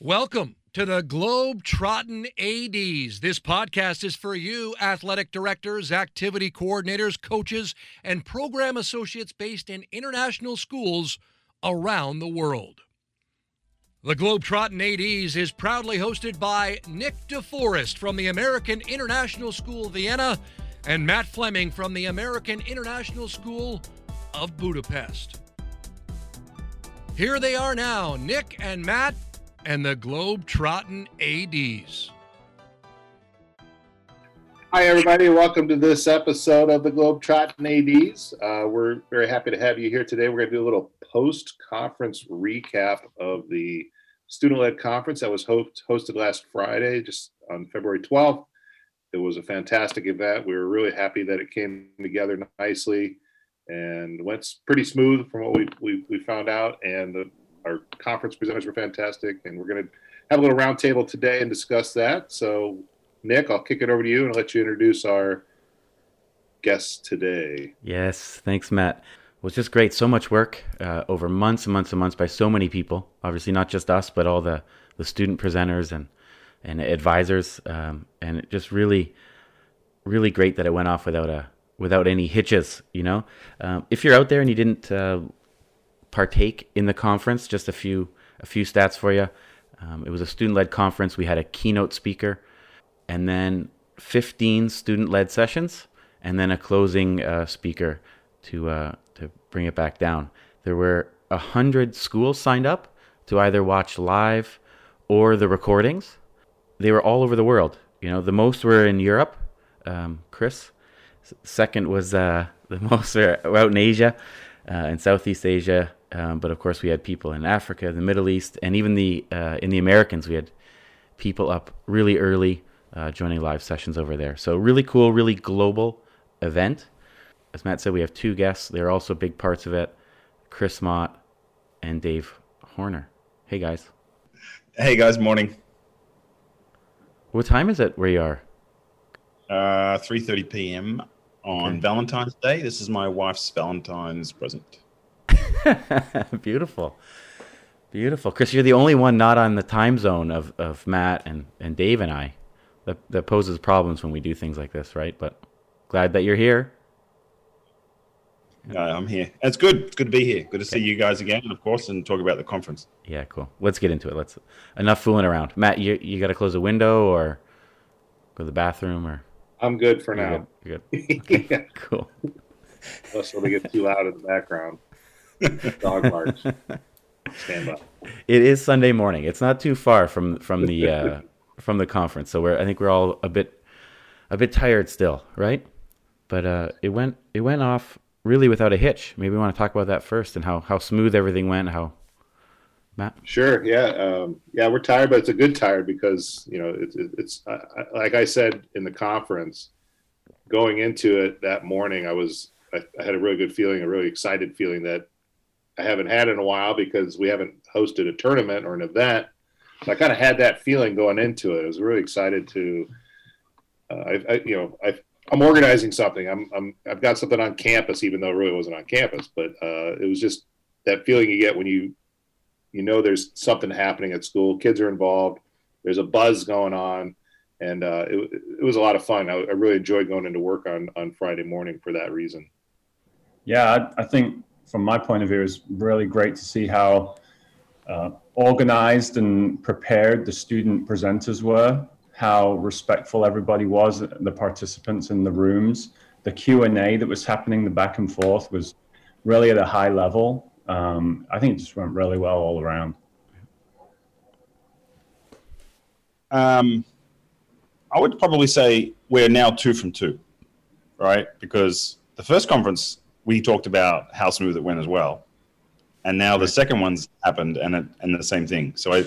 Welcome to the Globe Trotting ADs. This podcast is for you, athletic directors, activity coordinators, coaches, and program associates based in international schools around the world. The Globe Trotting ADs is proudly hosted by Nick DeForest from the American International School Vienna and Matt Fleming from the American International School of Budapest. Here they are now, Nick and Matt and the Globe Trotting ADs. Hi, everybody. Welcome to this episode of the Globe Trotting ADs. Uh, we're very happy to have you here today. We're going to do a little post conference recap of the student led conference that was host- hosted last Friday, just on February 12th. It was a fantastic event. We were really happy that it came together nicely and went pretty smooth from what we, we, we found out. And the our conference presenters were fantastic, and we're going to have a little roundtable today and discuss that. So, Nick, I'll kick it over to you and let you introduce our guests today. Yes, thanks, Matt. It was just great. So much work uh, over months and months and months by so many people. Obviously, not just us, but all the, the student presenters and and advisors, um, and it just really, really great that it went off without a without any hitches. You know, um, if you're out there and you didn't uh, partake in the conference. Just a few a few stats for you. Um, it was a student led conference. We had a keynote speaker, and then 15 student led sessions, and then a closing uh, speaker to uh, to bring it back down. There were a hundred schools signed up to either watch live or the recordings. They were all over the world. You know, the most were in Europe. Um, Chris. Second was uh, the most were out in Asia, uh, in Southeast Asia, um, but of course, we had people in Africa, the Middle East, and even the uh, in the Americas, we had people up really early uh, joining live sessions over there. So really cool, really global event. As Matt said, we have two guests. They're also big parts of it: Chris Mott and Dave Horner. Hey guys. Hey guys, morning. What time is it where you are? Uh, 3:30 p.m. on okay. Valentine's Day. This is my wife's Valentine's present. Beautiful. Beautiful. Chris, you're the only one not on the time zone of, of Matt and, and Dave and I. That, that poses problems when we do things like this, right? But glad that you're here. I'm here. It's good. It's good to be here. Good to okay. see you guys again, of course, and talk about the conference. Yeah, cool. Let's get into it. Let's enough fooling around. Matt, you you got to close a window or go to the bathroom or. I'm good for you're now. Good. You're good. Okay. yeah. Cool. Unless when they get too loud in the background. Dog march. Stand by. It is Sunday morning. It's not too far from from the uh, from the conference, so we're I think we're all a bit a bit tired still, right? But uh, it went it went off really without a hitch. Maybe we want to talk about that first and how how smooth everything went. How Matt? Sure. Yeah. Um, yeah. We're tired, but it's a good tired because you know it's it's uh, like I said in the conference going into it that morning. I was I, I had a really good feeling, a really excited feeling that I haven't had in a while because we haven't hosted a tournament or an event. So I kind of had that feeling going into it. I was really excited to, uh, I, I, you know, I, I'm organizing something. I'm, I'm, I've got something on campus, even though it really wasn't on campus. But uh, it was just that feeling you get when you, you know, there's something happening at school. Kids are involved. There's a buzz going on, and uh, it, it was a lot of fun. I, I really enjoyed going into work on on Friday morning for that reason. Yeah, I, I think from my point of view, is really great to see how uh, organized and prepared the student presenters were, how respectful everybody was, the participants in the rooms, the Q and A that was happening, the back and forth was really at a high level. Um, I think it just went really well all around. Um, I would probably say we're now two from two, right? Because the first conference we talked about how smooth it went as well, and now the second one's happened and it, and the same thing. So I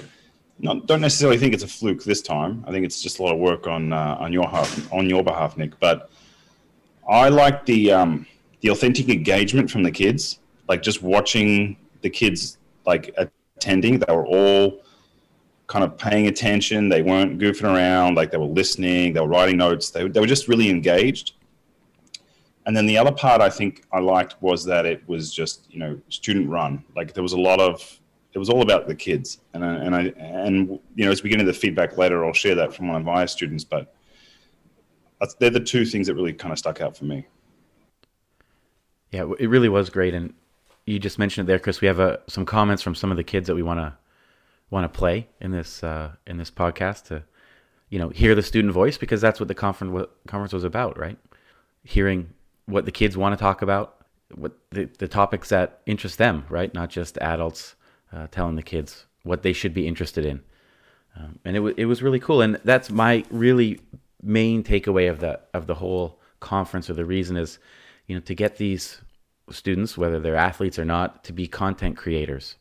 not, don't necessarily think it's a fluke this time. I think it's just a lot of work on uh, on your half on your behalf, Nick. But I like the um, the authentic engagement from the kids, like just watching the kids like attending. They were all kind of paying attention. They weren't goofing around. Like they were listening. They were writing notes. They, they were just really engaged. And then the other part I think I liked was that it was just you know student run. Like there was a lot of it was all about the kids. And I, and I and you know as we get into the feedback later, I'll share that from one of my students. But they're the two things that really kind of stuck out for me. Yeah, it really was great, and you just mentioned it there, Chris. We have uh, some comments from some of the kids that we want to want to play in this uh, in this podcast to you know hear the student voice because that's what the conference conference was about, right? Hearing what the kids want to talk about, what the, the topics that interest them, right? Not just adults uh, telling the kids what they should be interested in. Um, and it, w- it was really cool. And that's my really main takeaway of the, of the whole conference or the reason is, you know, to get these students, whether they're athletes or not, to be content creators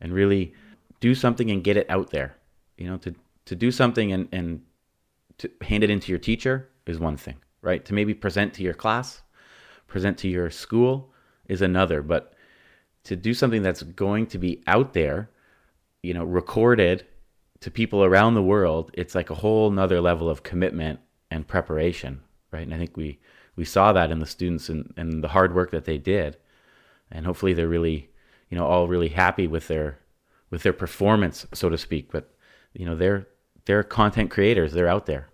and really do something and get it out there. You know, to, to do something and, and to hand it into your teacher is one thing, right? To maybe present to your class, present to your school is another. But to do something that's going to be out there, you know, recorded to people around the world, it's like a whole nother level of commitment and preparation, right? And I think we we saw that in the students and, and the hard work that they did. And hopefully they're really, you know, all really happy with their with their performance, so to speak. But you know, they're they're content creators. They're out there.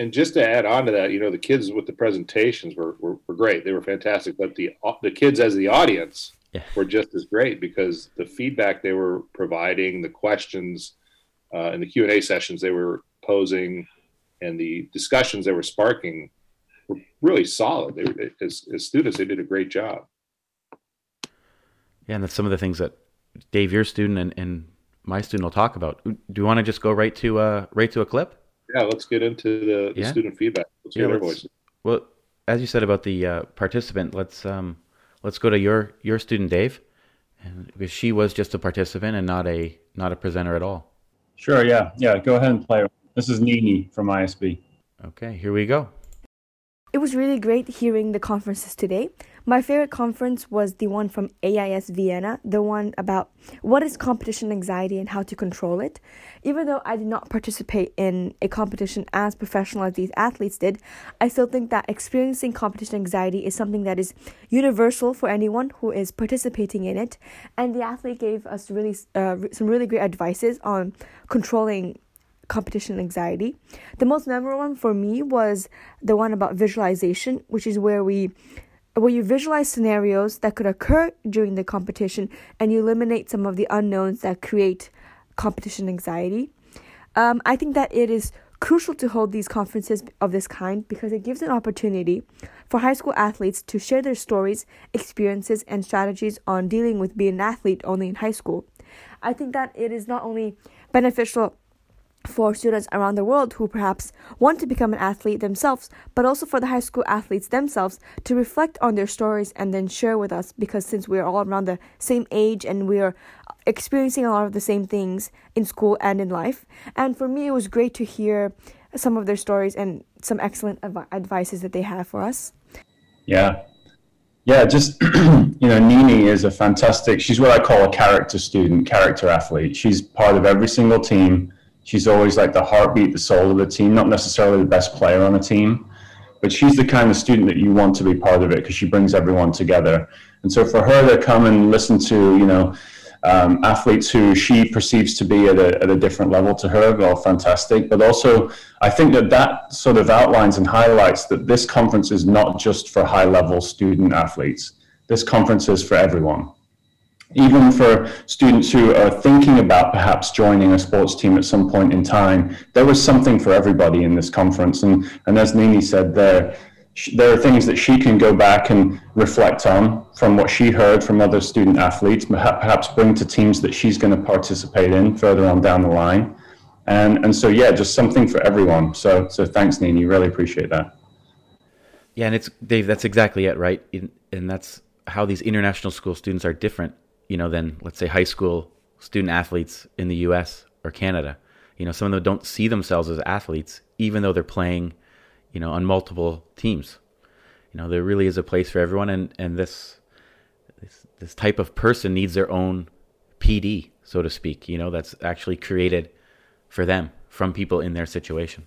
And just to add on to that, you know, the kids with the presentations were, were, were great. They were fantastic. But the the kids as the audience yeah. were just as great because the feedback they were providing, the questions, uh, and the Q and A sessions they were posing, and the discussions they were sparking were really solid. They, as, as students, they did a great job. Yeah, and that's some of the things that Dave, your student, and, and my student will talk about. Do you want to just go right to uh, right to a clip? Yeah, let's get into the, the yeah. student feedback. Let's yeah, let's, Well, as you said about the uh, participant, let's um, let's go to your your student Dave, and because she was just a participant and not a not a presenter at all. Sure. Yeah. Yeah. Go ahead and play. This is Nini from ISB. Okay. Here we go. It was really great hearing the conferences today. My favorite conference was the one from AIS Vienna, the one about what is competition anxiety and how to control it. Even though I did not participate in a competition as professional as these athletes did, I still think that experiencing competition anxiety is something that is universal for anyone who is participating in it. And the athlete gave us really uh, some really great advices on controlling competition anxiety. The most memorable one for me was the one about visualization, which is where we where you visualize scenarios that could occur during the competition and you eliminate some of the unknowns that create competition anxiety. Um, I think that it is crucial to hold these conferences of this kind because it gives an opportunity for high school athletes to share their stories, experiences, and strategies on dealing with being an athlete only in high school. I think that it is not only beneficial for students around the world who perhaps want to become an athlete themselves, but also for the high school athletes themselves to reflect on their stories and then share with us because since we're all around the same age and we're experiencing a lot of the same things in school and in life. And for me, it was great to hear some of their stories and some excellent adv- advices that they have for us. Yeah. Yeah, just, you know, Nini is a fantastic, she's what I call a character student, character athlete. She's part of every single team She's always like the heartbeat, the soul of the team, not necessarily the best player on a team, but she's the kind of student that you want to be part of it because she brings everyone together. And so for her to come and listen to, you know, um, athletes who she perceives to be at a, at a different level to her, well, fantastic. But also, I think that that sort of outlines and highlights that this conference is not just for high level student athletes. This conference is for everyone even for students who are thinking about perhaps joining a sports team at some point in time, there was something for everybody in this conference. And, and as Nini said, there, there are things that she can go back and reflect on from what she heard from other student athletes, perhaps bring to teams that she's going to participate in further on down the line. And, and so, yeah, just something for everyone. So, so thanks, Nini. Really appreciate that. Yeah, and it's Dave. That's exactly it, right? And that's how these international school students are different you know, than let's say high school student athletes in the U.S. or Canada. You know, some of them don't see themselves as athletes, even though they're playing, you know, on multiple teams. You know, there really is a place for everyone, and and this this this type of person needs their own PD, so to speak. You know, that's actually created for them from people in their situation.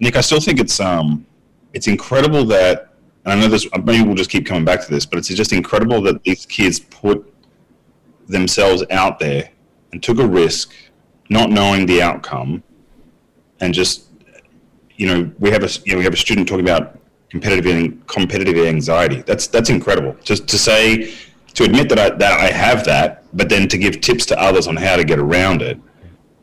Nick, I still think it's um, it's incredible that and I know this, maybe we'll just keep coming back to this, but it's just incredible that these kids put themselves out there and took a risk, not knowing the outcome, and just you know we have a you know, we have a student talking about competitive competitive anxiety. That's that's incredible. Just to say to admit that I that I have that, but then to give tips to others on how to get around it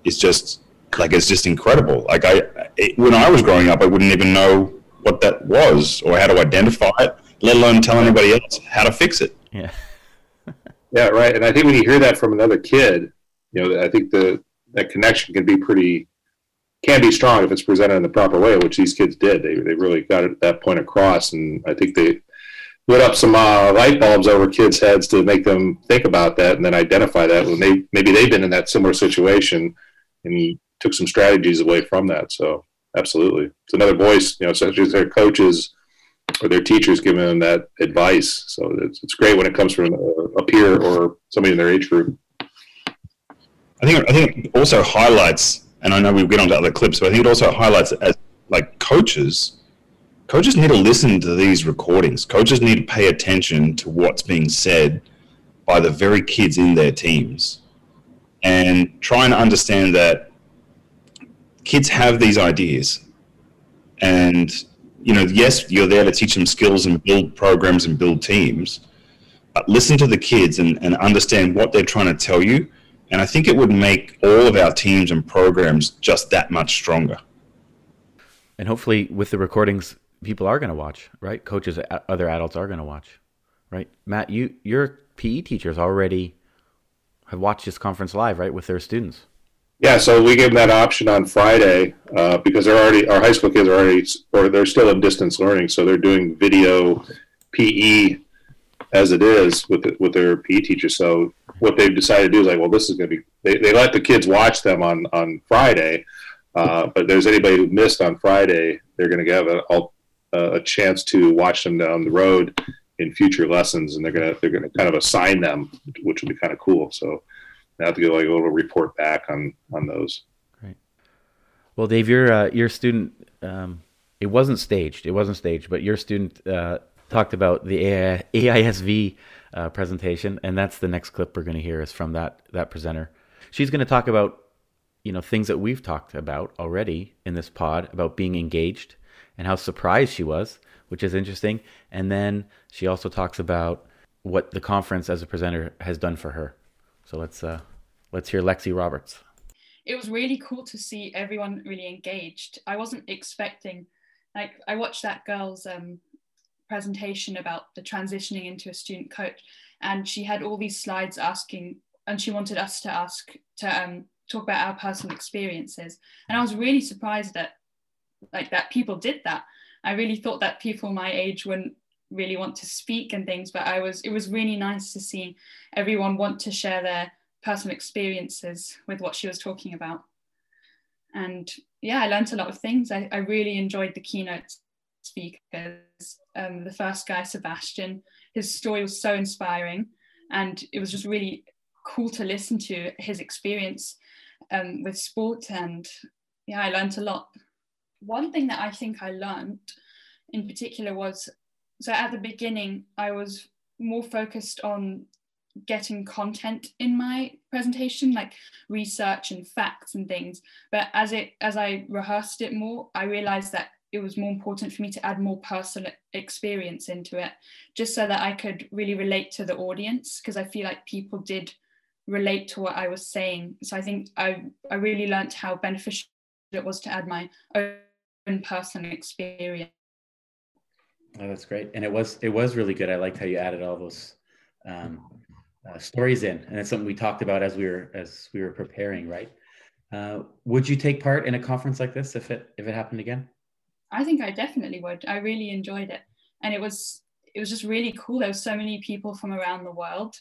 is just like it's just incredible. Like I it, when I was growing up, I wouldn't even know what that was or how to identify it, let alone tell anybody else how to fix it. Yeah. yeah, right. And I think when you hear that from another kid, you know, I think the that connection can be pretty can be strong if it's presented in the proper way, which these kids did. They they really got it, that point across, and I think they lit up some uh, light bulbs over kids' heads to make them think about that and then identify that when they maybe they've been in that similar situation and took some strategies away from that. So absolutely, it's another voice, you know, such as their coaches or their teachers giving them that advice. So it's, it's great when it comes from a, peer or somebody in their age group. I think I think it also highlights, and I know we'll get onto other clips, but I think it also highlights as like coaches, coaches need to listen to these recordings. Coaches need to pay attention to what's being said by the very kids in their teams, and try and understand that kids have these ideas, and you know, yes, you're there to teach them skills and build programs and build teams, but listen to the kids and, and understand what they're trying to tell you and I think it would make all of our teams and programs just that much stronger. And hopefully, with the recordings, people are going to watch, right? Coaches, other adults are going to watch, right? Matt, you your PE teachers already have watched this conference live, right, with their students. Yeah, so we gave them that option on Friday uh, because they're already our high school kids are already or they're still in distance learning, so they're doing video PE as it is with the, with their PE teacher. So what they've decided to do is like, well, this is going to be. They, they let the kids watch them on on Friday, uh, but there's anybody who missed on Friday, they're going to have a, a chance to watch them down the road in future lessons, and they're gonna they're gonna kind of assign them, which will be kind of cool. So Have to get like a little report back on on those. Great. Well, Dave, your uh, your student, um, it wasn't staged. It wasn't staged, but your student uh, talked about the AISV uh, presentation, and that's the next clip we're going to hear is from that that presenter. She's going to talk about you know things that we've talked about already in this pod about being engaged and how surprised she was, which is interesting. And then she also talks about what the conference as a presenter has done for her. So let's uh, let's hear Lexi Roberts. It was really cool to see everyone really engaged. I wasn't expecting, like, I watched that girl's um, presentation about the transitioning into a student coach and she had all these slides asking and she wanted us to ask to um, talk about our personal experiences and i was really surprised that like that people did that i really thought that people my age wouldn't really want to speak and things but i was it was really nice to see everyone want to share their personal experiences with what she was talking about and yeah i learned a lot of things i, I really enjoyed the keynote speakers. Um, the first guy, Sebastian, his story was so inspiring, and it was just really cool to listen to his experience um, with sport. And yeah, I learned a lot. One thing that I think I learned in particular was so at the beginning, I was more focused on getting content in my presentation like research and facts and things. But as it as i rehearsed it more i realized that it was more important for me to add more personal experience into it just so that i could really relate to the audience because i feel like people did relate to what i was saying. So i think i i really learned how beneficial it was to add my own personal experience. Oh that's great. And it was it was really good. I liked how you added all those um, uh, stories in and it's something we talked about as we were as we were preparing right uh, would you take part in a conference like this if it if it happened again I think I definitely would. I really enjoyed it, and it was it was just really cool. There were so many people from around the world,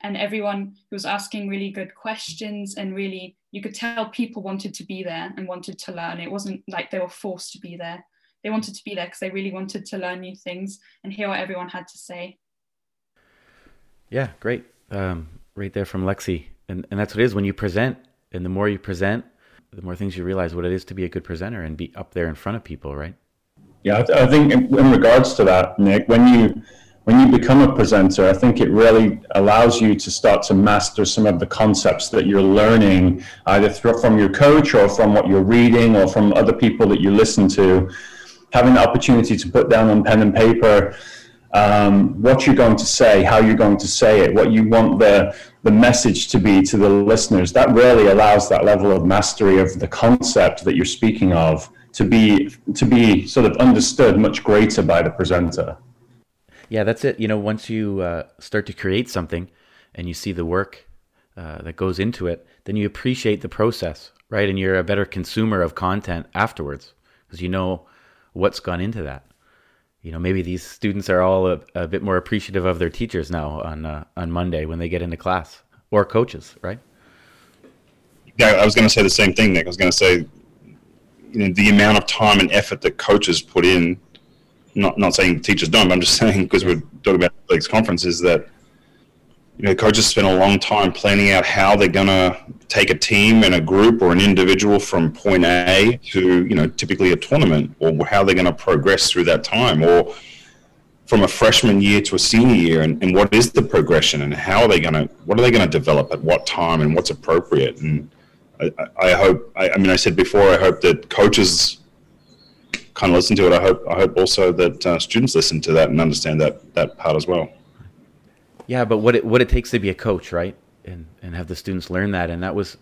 and everyone was asking really good questions, and really you could tell people wanted to be there and wanted to learn. It wasn't like they were forced to be there. They wanted to be there because they really wanted to learn new things and hear what everyone had to say. Yeah, great. Um, right there from Lexi, and and that's what it is when you present, and the more you present, the more things you realize what it is to be a good presenter and be up there in front of people, right? Yeah, I think in, regards to that, Nick, when you when you become a presenter, I think it really allows you to start to master some of the concepts that you're learning either from your coach or from what you're reading or from other people that you listen to. Having the opportunity to put down on pen and paper um, what you're going to say, how you're going to say it, what you want the the message to be to the listeners. That really allows that level of mastery of the concept that you're speaking of to be to be sort of understood much greater by the presenter. Yeah, that's it. You know, once you uh, start to create something and you see the work uh, that goes into it, then you appreciate the process, right? And you're a better consumer of content afterwards because you know what's gone into that you know, maybe these students are all a, a bit more appreciative of their teachers now on uh, on Monday when they get into class, or coaches, right? Yeah, I was going to say the same thing, Nick. I was going to say, you know, the amount of time and effort that coaches put in. Not not saying teachers don't, but I'm just saying because we're talking about leagues conferences that you know, coaches spend a long time planning out how they're going to take a team and a group or an individual from point A to, you know, typically a tournament or how they're going to progress through that time or from a freshman year to a senior year and, and what is the progression and how are they going to, what are they going to develop at what time and what's appropriate. And I, I hope, I, I mean, I said before, I hope that coaches kind of listen to it. I hope, I hope also that uh, students listen to that and understand that, that part as well. Yeah, but what it what it takes to be a coach, right? And and have the students learn that. And that was,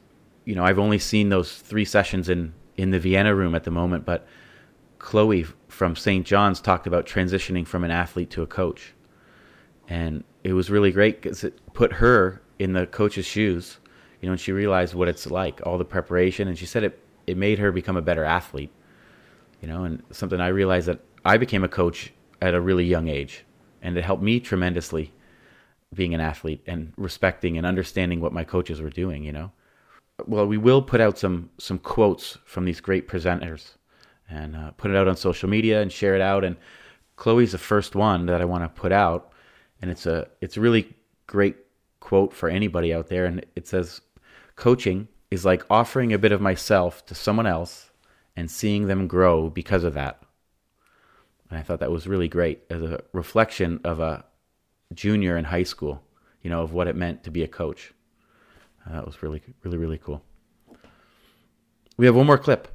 you know, I've only seen those three sessions in in the Vienna room at the moment, but Chloe from St. John's talked about transitioning from an athlete to a coach. And it was really great because it put her in the coach's shoes, you know, and she realized what it's like, all the preparation. And she said it, it made her become a better athlete, you know, and something I realized that I became a coach at a really young age. And it helped me tremendously being an athlete and respecting and understanding what my coaches were doing, you know. Well, we will put out some some quotes from these great presenters and uh, put it out on social media and share it out. And Chloe's the first one that I want to put out, and it's a it's a really great quote for anybody out there. And it says, "Coaching is like offering a bit of myself to someone else and seeing them grow because of that." And I thought that was really great as a reflection of a junior in high school, you know, of what it meant to be a coach. Uh, that was really, really, really cool. We have one more clip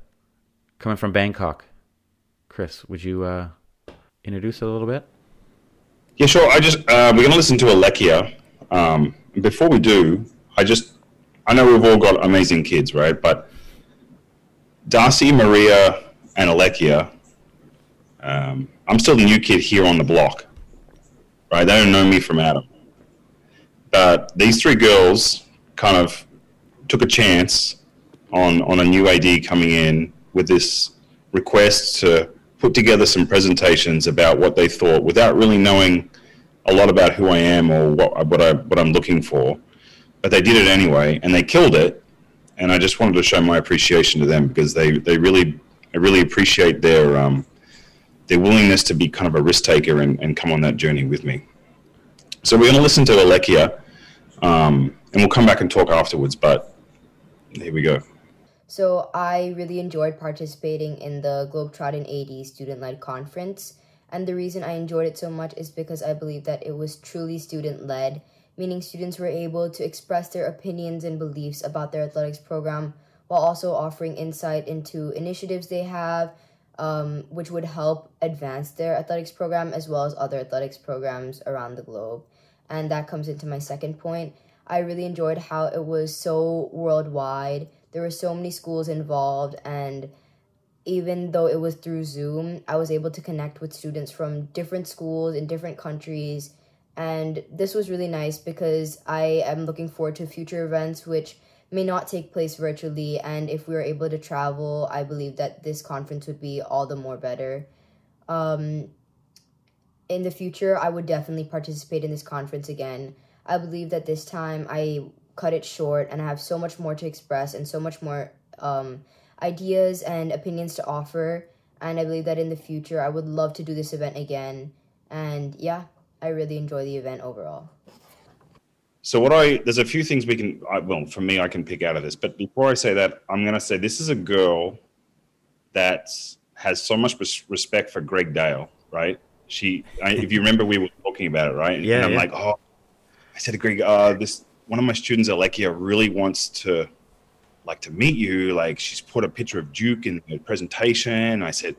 coming from Bangkok. Chris, would you uh, introduce it a little bit? Yeah, sure. I just uh, we're going to listen to Alekia. Um, before we do, I just I know we've all got amazing kids, right? But Darcy, Maria, and Alekia. Um, I'm still the new kid here on the block, right? They don't know me from Adam. But these three girls kind of took a chance on on a new AD coming in with this request to put together some presentations about what they thought without really knowing a lot about who I am or what what I what I'm looking for. But they did it anyway, and they killed it. And I just wanted to show my appreciation to them because they they really I really appreciate their um, their willingness to be kind of a risk taker and, and come on that journey with me. So we're going to listen to Alekia, um, and we'll come back and talk afterwards. But here we go. So I really enjoyed participating in the Globetrotting AD student-led conference. And the reason I enjoyed it so much is because I believe that it was truly student-led, meaning students were able to express their opinions and beliefs about their athletics program while also offering insight into initiatives they have, um, which would help advance their athletics program as well as other athletics programs around the globe. And that comes into my second point. I really enjoyed how it was so worldwide. There were so many schools involved, and even though it was through Zoom, I was able to connect with students from different schools in different countries. And this was really nice because I am looking forward to future events, which may not take place virtually. And if we were able to travel, I believe that this conference would be all the more better. Um, in the future, I would definitely participate in this conference again. I believe that this time I cut it short and I have so much more to express and so much more um, ideas and opinions to offer. And I believe that in the future, I would love to do this event again. And yeah, I really enjoy the event overall. So what I there's a few things we can I, well for me I can pick out of this, but before I say that, I'm going to say this is a girl that has so much respect for Greg Dale, right? She, I, if you remember, we were talking talking about it, right? Yeah, And I'm yeah. like, oh, I said to Greg, uh, this one of my students, Alekia, really wants to like to meet you. Like she's put a picture of Duke in the presentation. I said,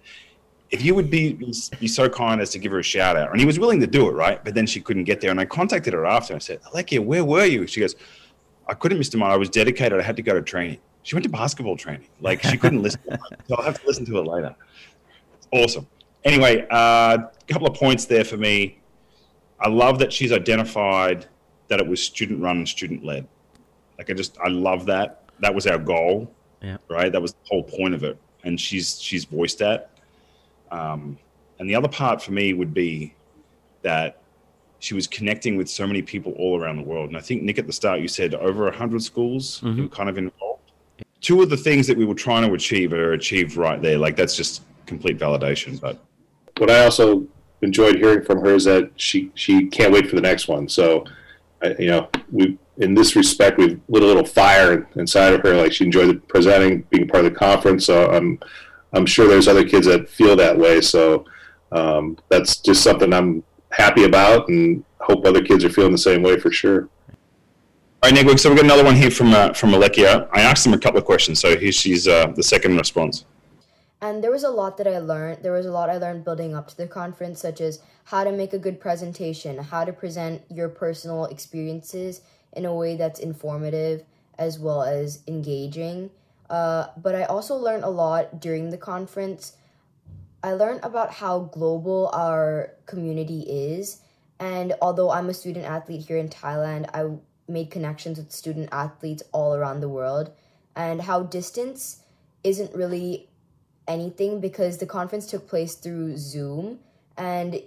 if you would be be so kind as to give her a shout out, and he was willing to do it, right? But then she couldn't get there, and I contacted her after. and I said, Alekia, where were you? She goes, I couldn't, Mr. Meyer. I was dedicated. I had to go to training. She went to basketball training. Like she couldn't listen. So I'll have to listen to it later. Awesome. Anyway, a uh, couple of points there for me. I love that she's identified that it was student run and student led. Like I just I love that. That was our goal. Yeah. Right. That was the whole point of it. And she's she's voiced that. Um, and the other part for me would be that she was connecting with so many people all around the world. And I think Nick at the start you said over hundred schools Mhm. you were kind of involved. Two of the things that we were trying to achieve are achieved right there. Like that's just complete validation. But what I also enjoyed hearing from her is that she she can't wait for the next one. So, I, you know, we in this respect we've lit a little fire inside of her. Like she enjoyed the presenting, being part of the conference. So I'm I'm sure there's other kids that feel that way. So um, that's just something I'm happy about, and hope other kids are feeling the same way for sure. All right, Nick. So we've got another one here from uh, from Alekia. I asked him a couple of questions, so here she's uh, the second response. And there was a lot that I learned. There was a lot I learned building up to the conference, such as how to make a good presentation, how to present your personal experiences in a way that's informative as well as engaging. Uh, but I also learned a lot during the conference. I learned about how global our community is. And although I'm a student athlete here in Thailand, I made connections with student athletes all around the world. And how distance isn't really anything because the conference took place through Zoom and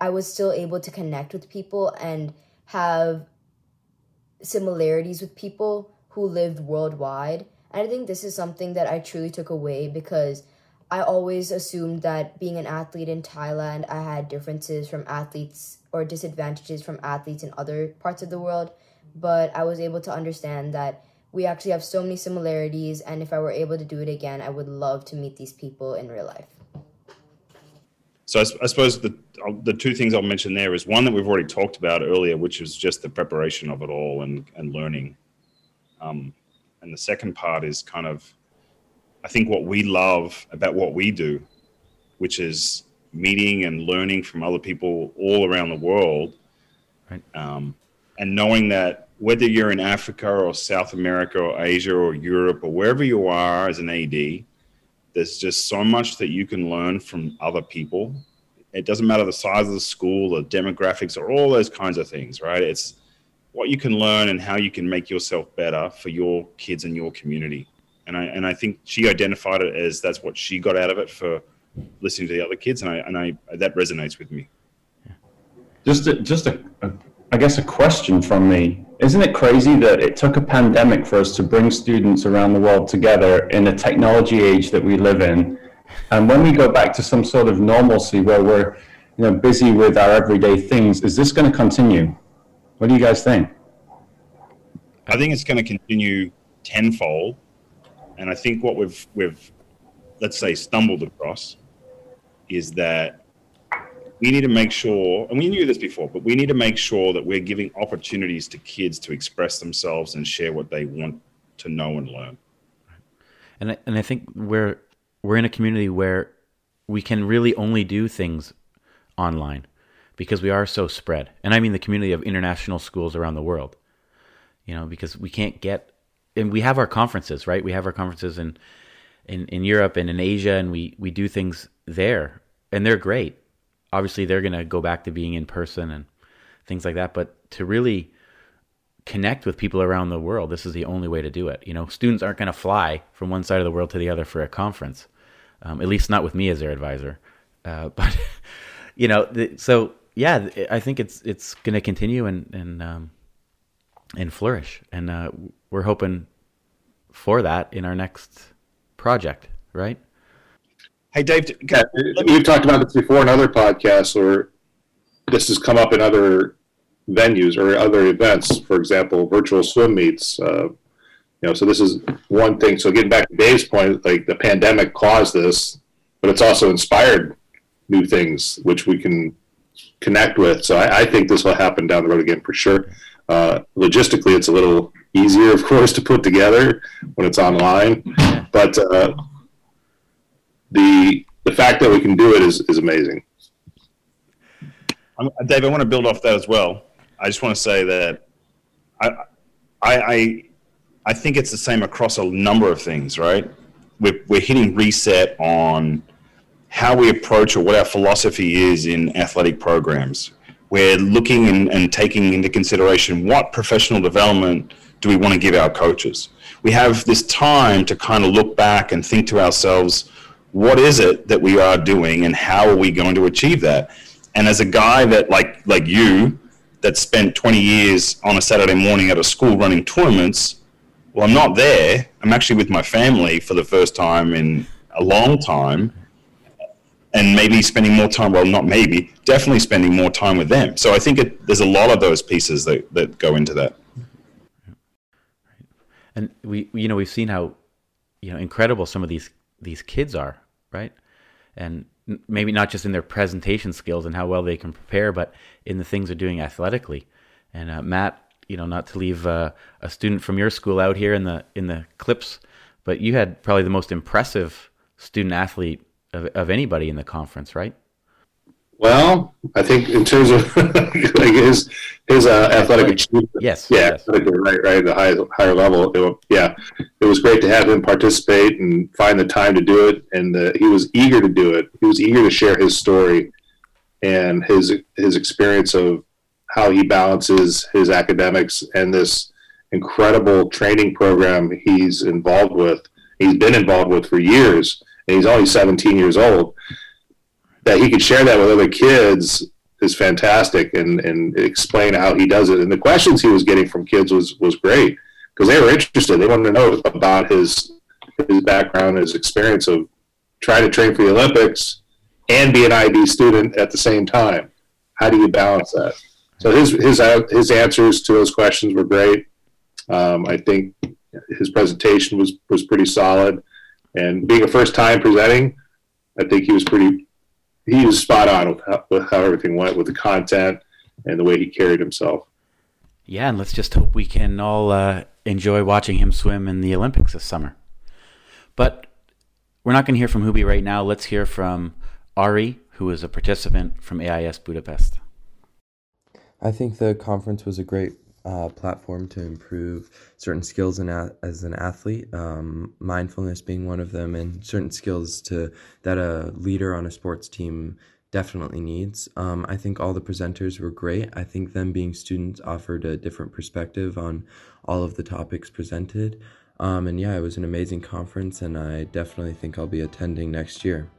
I was still able to connect with people and have similarities with people who lived worldwide. And I think this is something that I truly took away because I always assumed that being an athlete in Thailand, I had differences from athletes or disadvantages from athletes in other parts of the world. But I was able to understand that we actually have so many similarities, and if I were able to do it again, I would love to meet these people in real life. So I suppose the the two things I'll mention there is one that we've already talked about earlier, which is just the preparation of it all and and learning. Um, and the second part is kind of, I think what we love about what we do, which is meeting and learning from other people all around the world, Right. um, and knowing that whether you're in Africa or South America or Asia or Europe or wherever you are as an AD, there's just so much that you can learn from other people. It doesn't matter the size of the school, the demographics, or all those kinds of things, right? It's what you can learn and how you can make yourself better for your kids and your community. And I and I think she identified it as that's what she got out of it for listening to the other kids, and I and I that resonates with me. Just, a, just a, a, I guess, a question from me. Isn't it crazy that it took a pandemic for us to bring students around the world together in a technology age that we live in? And when we go back to some sort of normalcy where we're, you know, busy with our everyday things, is this going to continue? What do you guys think? I think it's going to continue tenfold, and I think what we've we've let's say stumbled across is that we need to make sure, and we knew this before, but we need to make sure that we're giving opportunities to kids to express themselves and share what they want to know and learn. and I, and I think we're we're in a community where we can really only do things online because we are so spread. And I mean the community of international schools around the world. You know, because we can't get and we have our conferences, right? We have our conferences in in, in Europe and in Asia and we, we do things there and they're great. Obviously they're gonna go back to being in person and things like that. But to really connect with people around the world, this is the only way to do it. You know, students aren't going to fly from one side of the world to the other for a conference, um, at least not with me as their advisor. Uh, but you know, the, so yeah, I think it's it's going to continue and and um, and flourish, and uh, we're hoping for that in our next project, right? Hey, Dave, Yeah, we've talked about this before in other podcasts, or this has come up in other venues or other events. For example, virtual swim meets. Uh, you know, so this is one thing. So getting back to Dave's point, like the pandemic caused this, but it's also inspired new things, which we can connect with. So I, I, think this will happen down the road again for sure. Uh, logistically, it's a little easier, of course, to put together when it's online, but uh, the the fact that we can do it is, is amazing. Dave, I want to build off that as well. I just want to say that I, I, I think it's the same across a number of things, right? We're, we're hitting reset on how we approach or what our philosophy is in athletic programs. We're looking and, and taking into consideration what professional development do we want to give our coaches. We have this time to kind of look back and think to ourselves, what is it that we are doing and how are we going to achieve that? And as a guy that like like you that spent 20 years on a Saturday morning at a school running tournaments, well, I'm not there. I'm actually with my family for the first time in a long time. And maybe spending more time, well, not maybe, definitely spending more time with them. So I think it, there's a lot of those pieces that, that go into that. And we, you know, we've seen how, you know, incredible some of these these kids are, right? And maybe not just in their presentation skills and how well they can prepare, but in the things they're doing athletically. And uh, Matt, you know, not to leave uh, a student from your school out here in the in the clips, but you had probably the most impressive student athlete of, of anybody in the conference, right? Well, I think in terms of like his his uh, athletic achievement, yes, yeah, yes. right, right, the high, higher level. It, yeah, it was great to have him participate and find the time to do it, and uh, he was eager to do it. He was eager to share his story and his his experience of how he balances his academics and this incredible training program he's involved with. He's been involved with for years, he's only 17 years old that he could share that with other kids is fantastic and, and explain how he does it. And the questions he was getting from kids was, was great because they were interested. They wanted to know about his, his background, his experience of trying to train for the Olympics and be an IB student at the same time. How do you balance that? So his, his, his answers to those questions were great. Um, I think his presentation was, was pretty solid and being a first time presenting, I think he was pretty he was spot on with how, with how everything went with the content and the way he carried himself. Yeah, and let's just hope we can all uh, enjoy watching him swim in the Olympics this summer. But we're not going to hear from Hubi right now. Let's hear from Ari, who is a participant from AIS Budapest. I think the conference was a great uh, platform to improve certain skills in a, as an athlete, um, mindfulness being one of them, and certain skills to that a leader on a sports team definitely needs. Um, I think all the presenters were great. I think them being students offered a different perspective on all of the topics presented. Um, and yeah, it was an amazing conference, and I definitely think I'll be attending next year.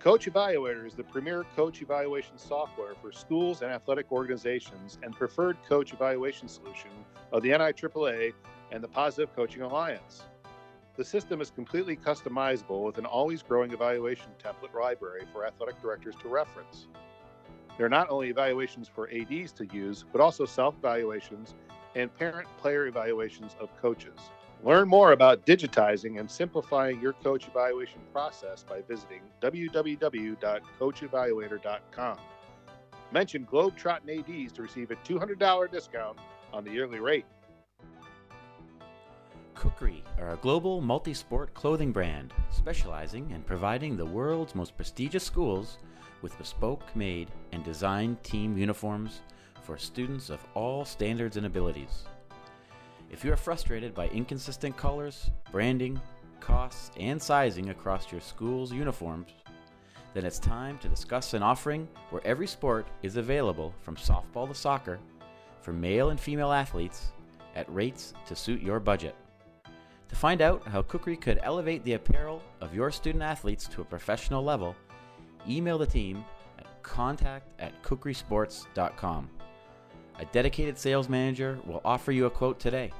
Coach Evaluator is the premier coach evaluation software for schools and athletic organizations and preferred coach evaluation solution of the NIAAA and the Positive Coaching Alliance. The system is completely customizable with an always growing evaluation template library for athletic directors to reference. There are not only evaluations for ADs to use, but also self evaluations and parent player evaluations of coaches. Learn more about digitizing and simplifying your coach evaluation process by visiting www.coachevaluator.com. Mention Globetrotting ADs to receive a $200 discount on the yearly rate. Kukri are a global multi sport clothing brand specializing in providing the world's most prestigious schools with bespoke made and designed team uniforms for students of all standards and abilities. If you are frustrated by inconsistent colors, branding, costs, and sizing across your school's uniforms, then it's time to discuss an offering where every sport is available from softball to soccer for male and female athletes at rates to suit your budget. To find out how Kukri could elevate the apparel of your student athletes to a professional level, email the team at contact at kukrisports.com. A dedicated sales manager will offer you a quote today.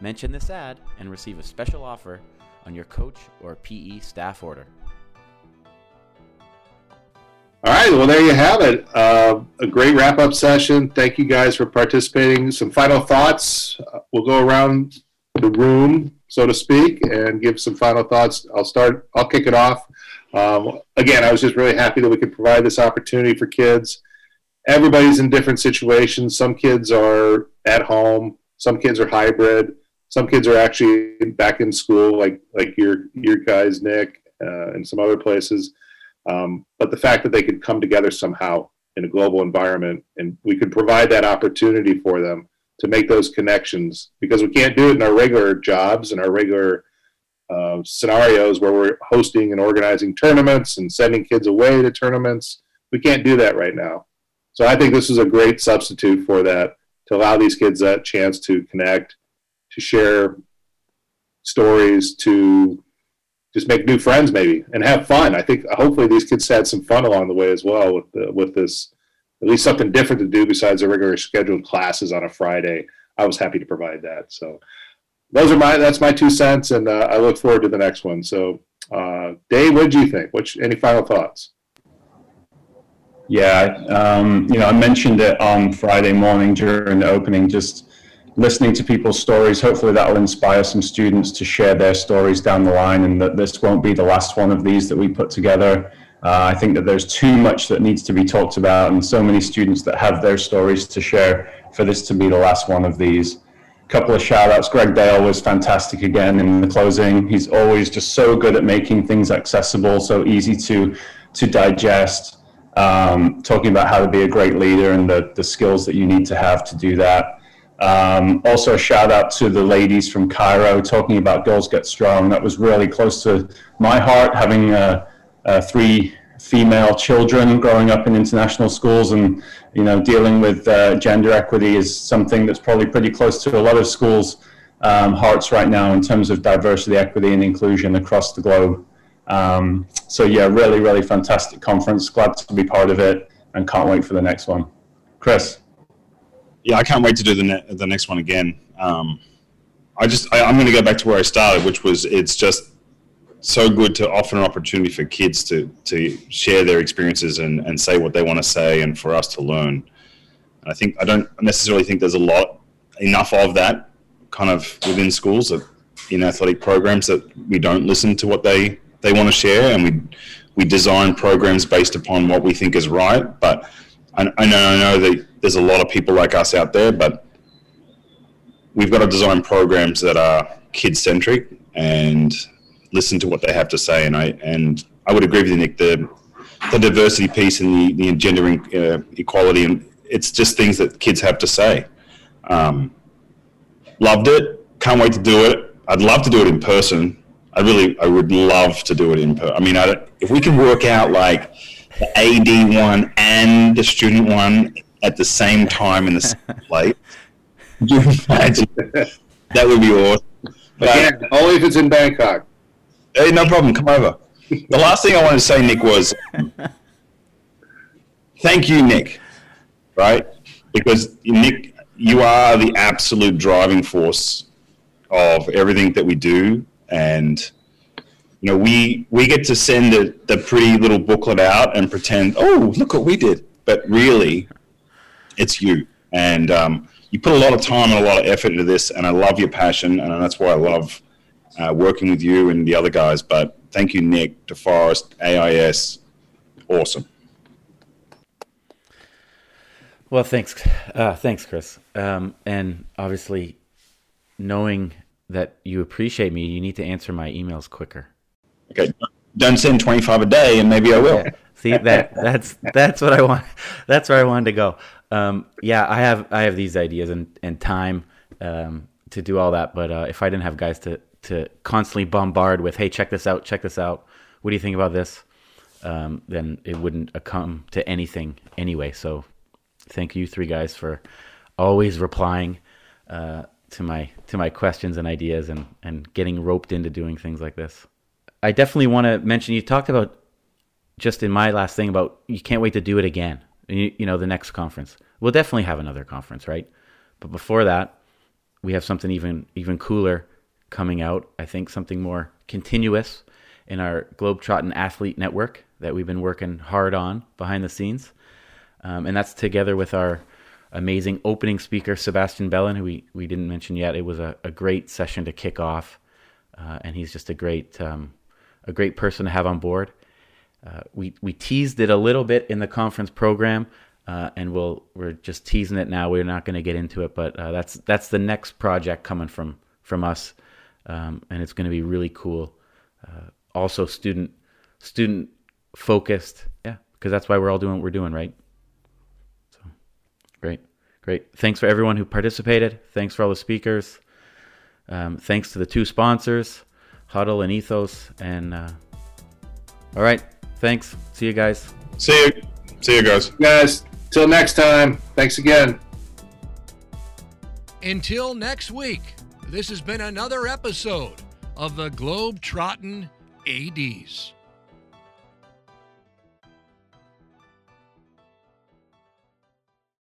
Mention this ad and receive a special offer on your coach or PE staff order. All right, well, there you have it. Uh, a great wrap up session. Thank you guys for participating. Some final thoughts. Uh, we'll go around the room, so to speak, and give some final thoughts. I'll start, I'll kick it off. um, again, I was just really happy that we could provide this opportunity for kids. Everybody's in different situations. Some kids are at home. Some kids are hybrid. Some kids are actually back in school, like like your your guys, Nick, uh, and some other places. Um, but the fact that they could come together somehow in a global environment and we could provide that opportunity for them to make those connections because we can't do it in our regular jobs and our regular uh, scenarios where we're hosting and organizing tournaments and sending kids away to tournaments. We can't do that right now. So I think this is a great substitute for that to allow these kids that chance to connect, to share stories, to just make new friends maybe and have fun. I think hopefully these kids had some fun along the way as well with the, with this at least something different to do besides the regular scheduled classes on a Friday. I was happy to provide that. So those are my that's my two cents, and uh, I look forward to the next one. So, uh, Dave, what do you think? Which any final thoughts? Yeah, um, you know, I mentioned it on Friday morning during the opening. Just listening to people's stories. Hopefully, that will inspire some students to share their stories down the line, and that this won't be the last one of these that we put together. Uh, I think that there's too much that needs to be talked about, and so many students that have their stories to share for this to be the last one of these. A couple of shout outs. Greg Dale was fantastic again in the closing. He's always just so good at making things accessible, so easy to to digest. Um, talking about how to be a great leader and the, the skills that you need to have to do that. Um, also, a shout out to the ladies from Cairo talking about Girls Get Strong. That was really close to my heart, having uh, uh, three female children growing up in international schools and you know dealing with uh, gender equity is something that's probably pretty close to a lot of schools um, hearts right now in terms of diversity equity and inclusion across the globe um, so yeah really really fantastic conference. Glad to be part of it and can't wait for the next one. Chris? Yeah i can't wait to do the, ne- the next one again. Um, i just I, i'm going to go back to where i started which was it's just so good to offer an opportunity for kids to to share their experiences and, and say what they want to say and for us to learn. And I think I don't necessarily think there's a lot enough of that kind of within schools of, in athletic programs that we don't listen to what they, they want to share and we we design programs based upon what we think is right. But I, I know I know that there's a lot of people like us out there, but we've got to design programs that are kid centric and listen to what they have to say. And I and I would agree with you, Nick. The the diversity piece and the the gender uh, equality and it's just things that kids have to say. Um, loved it. Can't wait to do it. I'd love to do it in person. I really, I would love to do it in person. I mean, I, if we can work out like the AD one and the student one at the same time in the same place, you imagine? that would be awesome. But, Again, only if it's in Bangkok. Hey, no problem. Come over. The last thing I wanted to say, Nick, was thank you, Nick. Right? Because Nick, you are the absolute driving force of everything that we do, and you know we we get to send the, the pretty little booklet out and pretend, oh, look what we did, but really, it's you, and um, you put a lot of time and a lot of effort into this, and I love your passion, and that's why I love uh, working with you and the other guys. But thank you, Nick, DeForest, AIS. Awesome. Well, thanks, uh, thanks, Chris. Um, and obviously, knowing that you appreciate me, you need to answer my emails quicker. Okay, don't send twenty five a day, and maybe I will. See that that's that's what I want. That's where I wanted to go. Um, yeah, I have I have these ideas and and time um, to do all that, but uh, if I didn't have guys to to constantly bombard with, "Hey, check this out, check this out. What do you think about this?" Um, then it wouldn't come to anything anyway. So, thank you three guys for always replying uh, to my to my questions and ideas, and and getting roped into doing things like this. I definitely want to mention. You talked about just in my last thing about you can't wait to do it again. You, you know, the next conference. We'll definitely have another conference, right? But before that, we have something even even cooler coming out. I think something more continuous in our Globetrotting Athlete Network that we've been working hard on behind the scenes. Um, and that's together with our amazing opening speaker, Sebastian Bellin, who we, we didn't mention yet. It was a, a great session to kick off. Uh, and he's just a great, um, a great person to have on board. uh, we we teased it a little bit in the conference program, uh, and we'll we're just teasing it now. We're not going to get into it, but uh, that's that's the next project coming from from us, um, and it's going to be really cool. Uh, also, student student focused, yeah, because that's why we're all doing what we're doing, right? So, great, great. Thanks for everyone who participated. Thanks for all the speakers. Um, thanks to the two sponsors, Huddle and Ethos, and uh, all right. Thanks. See you guys. See you. See you guys. Guys, till next time. Thanks again. Until next week, this has been another episode of the Globe Trottin' ADs.